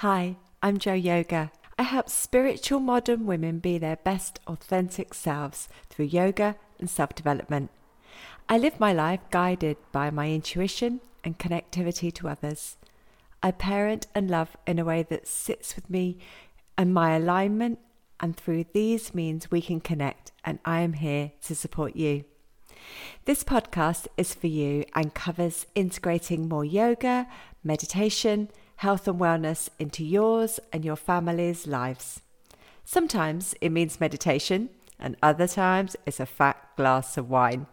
Hi, I'm Jo Yoga. I help spiritual modern women be their best authentic selves through yoga and self development. I live my life guided by my intuition and connectivity to others. I parent and love in a way that sits with me and my alignment, and through these means we can connect, and I am here to support you. This podcast is for you and covers integrating more yoga, meditation, health and wellness into yours and your family's lives. Sometimes it means meditation, and other times it's a fat glass of wine.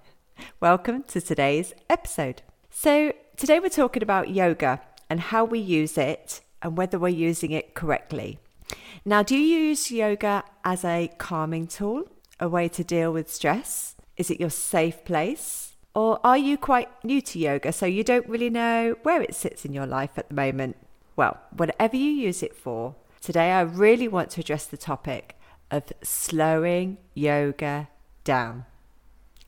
Welcome to today's episode. So, today we're talking about yoga and how we use it and whether we're using it correctly. Now, do you use yoga as a calming tool, a way to deal with stress? Is it your safe place? Or are you quite new to yoga so you don't really know where it sits in your life at the moment? Well, whatever you use it for, today I really want to address the topic of slowing yoga down.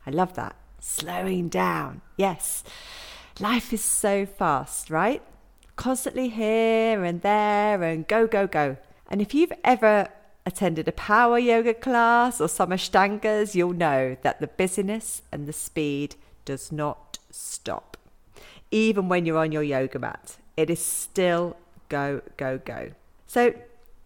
I love that. Slowing down. Yes. Life is so fast, right? Constantly here and there and go, go, go. And if you've ever attended a power yoga class or some Ashtangas, you'll know that the busyness and the speed does not stop. Even when you're on your yoga mat, it is still go, go, go. So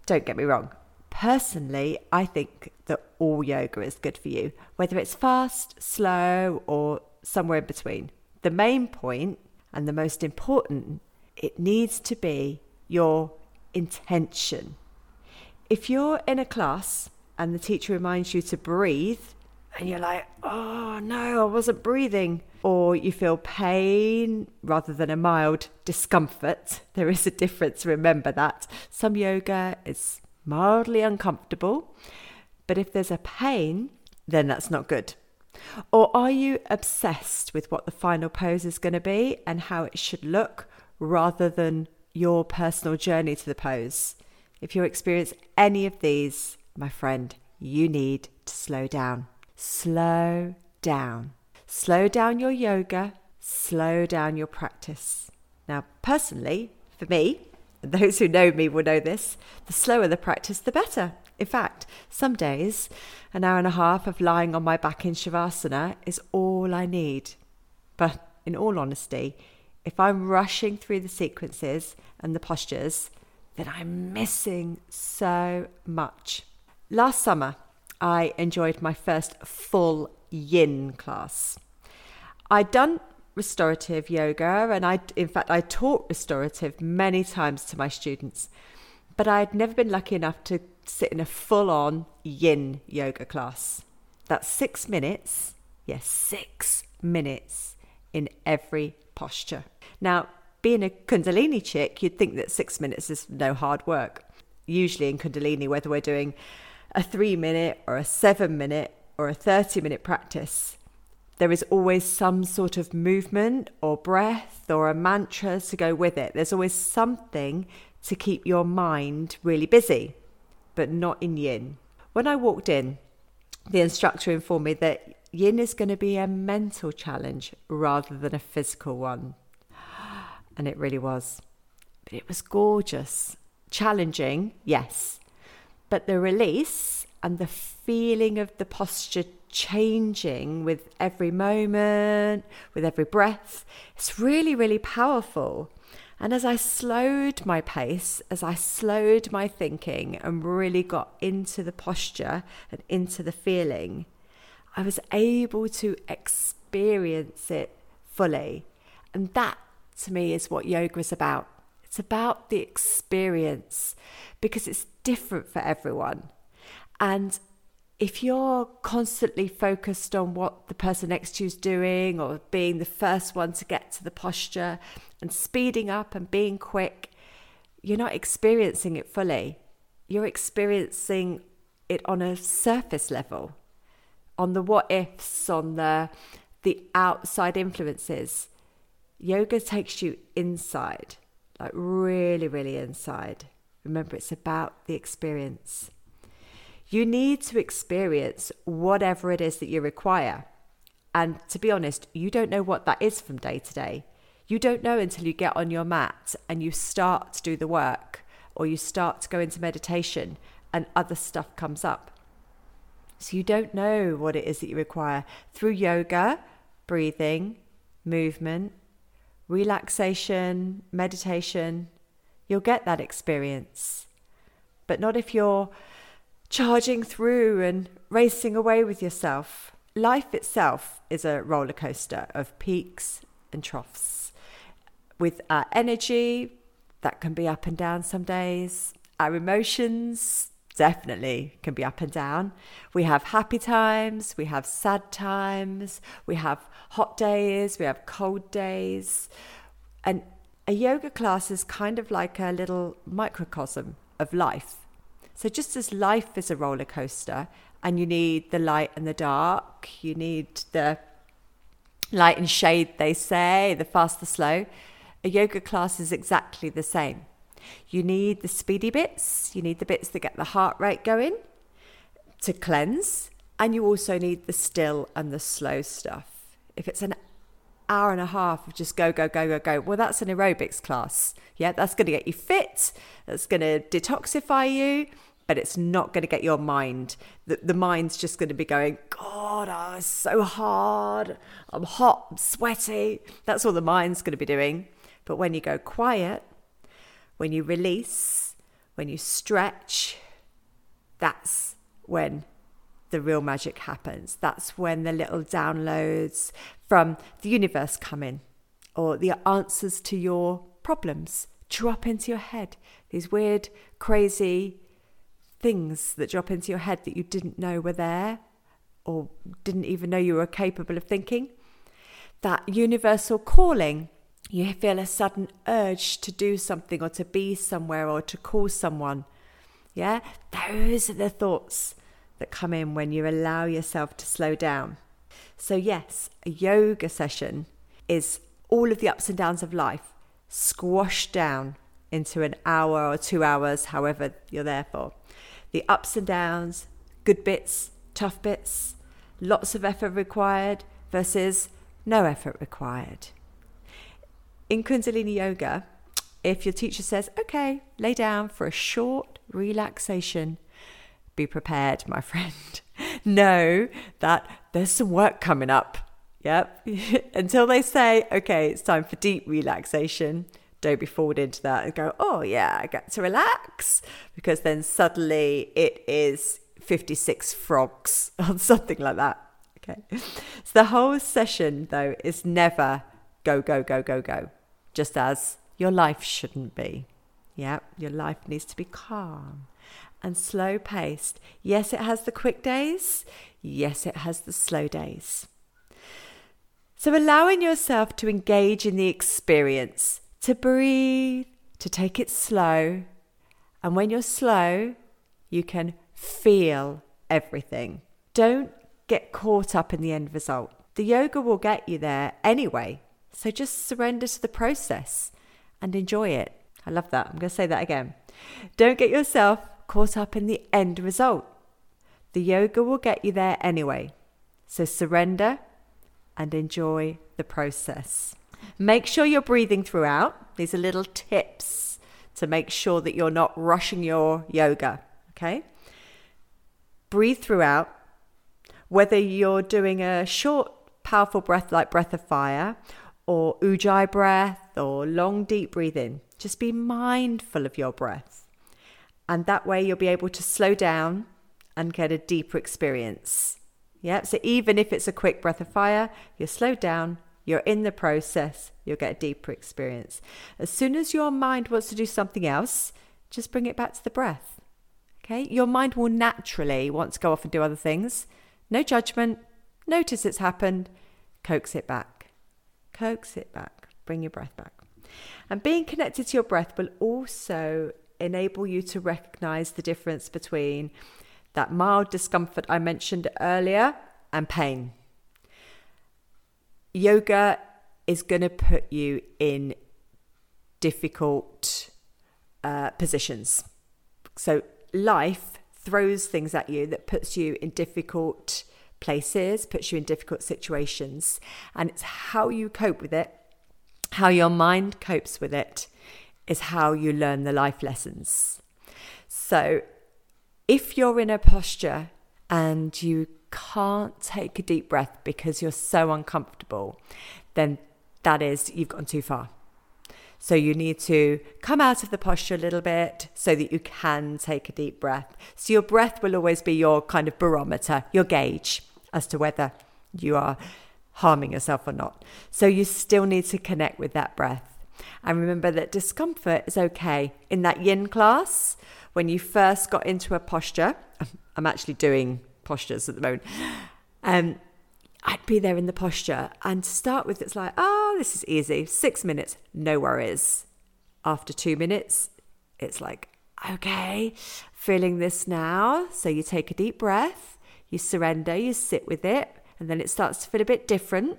don't get me wrong. Personally, I think that all yoga is good for you, whether it's fast, slow, or somewhere in between. The main point and the most important, it needs to be your intention. If you're in a class and the teacher reminds you to breathe, and you're like, oh no, I wasn't breathing, or you feel pain rather than a mild discomfort, there is a difference. Remember that. Some yoga is mildly uncomfortable, but if there's a pain, then that's not good. Or are you obsessed with what the final pose is going to be and how it should look rather than your personal journey to the pose? If you experience any of these, my friend, you need to slow down. Slow down. Slow down your yoga, slow down your practice. Now, personally, for me, those who know me will know this, the slower the practice, the better. In fact, some days, an hour and a half of lying on my back in Shavasana is all I need. But in all honesty, if I'm rushing through the sequences and the postures, then I'm missing so much. Last summer, I enjoyed my first full yin class. I'd done restorative yoga and I in fact I taught restorative many times to my students but I'd never been lucky enough to sit in a full on yin yoga class. That's 6 minutes. Yes, 6 minutes in every posture. Now, being a Kundalini chick, you'd think that 6 minutes is no hard work. Usually in Kundalini whether we're doing a 3 minute or a 7 minute or a 30 minute practice, there is always some sort of movement or breath or a mantra to go with it. There's always something to keep your mind really busy, but not in yin. When I walked in, the instructor informed me that yin is going to be a mental challenge rather than a physical one. And it really was. But it was gorgeous. Challenging, yes. But the release and the feeling of the posture changing with every moment, with every breath. It's really, really powerful. And as I slowed my pace, as I slowed my thinking and really got into the posture and into the feeling, I was able to experience it fully. And that to me is what yoga is about. It's about the experience because it's different for everyone. And if you're constantly focused on what the person next to you is doing or being the first one to get to the posture and speeding up and being quick, you're not experiencing it fully. You're experiencing it on a surface level, on the what ifs, on the the outside influences. Yoga takes you inside, like really, really inside. Remember, it's about the experience. You need to experience whatever it is that you require. And to be honest, you don't know what that is from day to day. You don't know until you get on your mat and you start to do the work or you start to go into meditation and other stuff comes up. So you don't know what it is that you require. Through yoga, breathing, movement, relaxation, meditation, you'll get that experience. But not if you're charging through and racing away with yourself. Life itself is a roller coaster of peaks and troughs. With our energy, that can be up and down some days. Our emotions definitely can be up and down. We have happy times, we have sad times, we have hot days, we have cold days. And a yoga class is kind of like a little microcosm of life. So, just as life is a roller coaster and you need the light and the dark, you need the light and shade, they say, the fast, the slow, a yoga class is exactly the same. You need the speedy bits, you need the bits that get the heart rate going to cleanse, and you also need the still and the slow stuff. If it's an hour and a half of just go, go, go, go, go, well, that's an aerobics class. Yeah, that's going to get you fit, that's going to detoxify you, but it's not going to get your mind. The, the mind's just going to be going, God, oh, it's so hard. I'm hot, I'm sweaty. That's all the mind's going to be doing. But when you go quiet, when you release, when you stretch, that's when the real magic happens. That's when the little downloads from the universe come in, or the answers to your problems drop into your head. These weird, crazy things that drop into your head that you didn't know were there or didn't even know you were capable of thinking. That universal calling you feel a sudden urge to do something or to be somewhere or to call someone. Yeah, those are the thoughts that come in when you allow yourself to slow down. So, yes, a yoga session is all of the ups and downs of life squashed down into an hour or two hours, however you're there for. The ups and downs, good bits, tough bits, lots of effort required versus no effort required in Kundalini Yoga, if your teacher says, okay, lay down for a short relaxation, be prepared, my friend. know that there's some work coming up. Yep. Until they say, okay, it's time for deep relaxation, don't be forward into that and go, oh, yeah, I get to relax. Because then suddenly it is 56 frogs or something like that. Okay. So the whole session, though, is never go, go, go, go, go, just as your life shouldn't be. Yeah, your life needs to be calm and slow paced. Yes, it has the quick days. Yes, it has the slow days. So, allowing yourself to engage in the experience, to breathe, to take it slow. And when you're slow, you can feel everything. Don't get caught up in the end result. The yoga will get you there anyway. So just surrender to the process and enjoy it. I love that. I'm going to say that again. Don't get yourself caught up in the end result. The yoga will get you there anyway. So surrender and enjoy the process. Make sure you're breathing throughout. These are little tips to make sure that you're not rushing your yoga. Okay? Breathe throughout. Whether you're doing a short, powerful breath like breath of fire or ujjayi breath or long deep breathing. Just be mindful of your breath. And that way you'll be able to slow down and get a deeper experience. Yeah, so even if it's a quick breath of fire, you're slowed down, you're in the process, you'll get a deeper experience. As soon as your mind wants to do something else, just bring it back to the breath. Okay, your mind will naturally want to go off and do other things. No judgment, notice it's happened, coax it back. Coax it back, bring your breath back. And being connected to your breath will also enable you to recognize the difference between that mild discomfort I mentioned earlier and pain. Yoga is going to put you in difficult uh, positions. So life throws things at you that puts you in difficult places, puts you in difficult situations. And it's how you cope with it, how your mind copes with it, is how you learn the life lessons. So if you're in a posture and you can't take a deep breath because you're so uncomfortable, then that is, you've gone too far. So you need to come out of the posture a little bit so that you can take a deep breath. So your breath will always be your kind of barometer, your gauge as to whether you are harming yourself or not. So you still need to connect with that breath. And remember that discomfort is okay. In that yin class, when you first got into a posture, I'm actually doing postures at the moment. Um, I'd be there in the posture and to start with, it's like, oh, this is easy. Six minutes, no worries. After two minutes, it's like, okay, feeling this now. So you take a deep breath, you surrender, you sit with it, and then it starts to feel a bit different.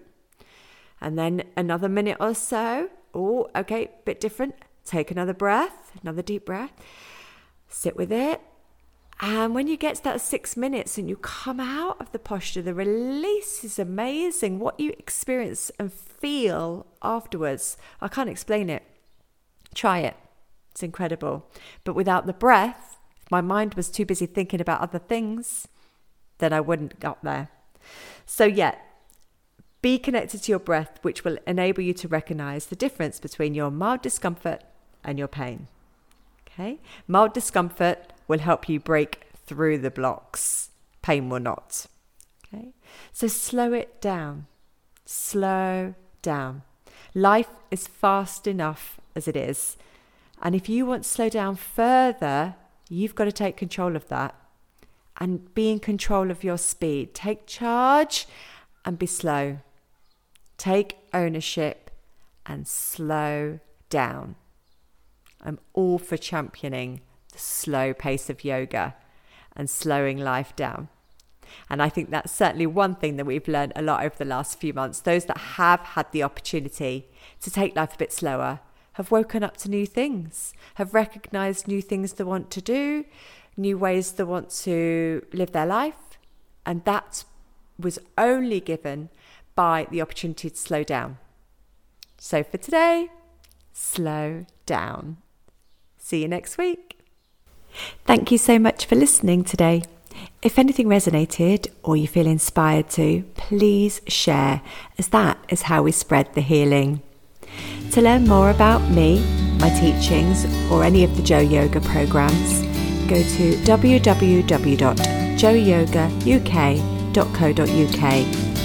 And then another minute or so, oh, okay, bit different. Take another breath, another deep breath, sit with it, and when you get to that six minutes and you come out of the posture, the release is amazing. What you experience and feel afterwards, I can't explain it. Try it, it's incredible. But without the breath, if my mind was too busy thinking about other things, then I wouldn't got there. So, yeah, be connected to your breath, which will enable you to recognize the difference between your mild discomfort and your pain. Okay, mild discomfort will help you break through the blocks. Pain will not. Okay? So slow it down. Slow down. Life is fast enough as it is. And if you want to slow down further, you've got to take control of that and be in control of your speed. Take charge and be slow. Take ownership and slow down. I'm all for championing the slow pace of yoga and slowing life down. And I think that's certainly one thing that we've learned a lot over the last few months. Those that have had the opportunity to take life a bit slower have woken up to new things, have recognized new things they want to do, new ways they want to live their life. And that was only given by the opportunity to slow down. So for today, slow down. See you next week. Thank you so much for listening today. If anything resonated or you feel inspired to, please share, as that is how we spread the healing. To learn more about me, my teachings, or any of the Jo Yoga programs, go to www.joeyogauk.co.uk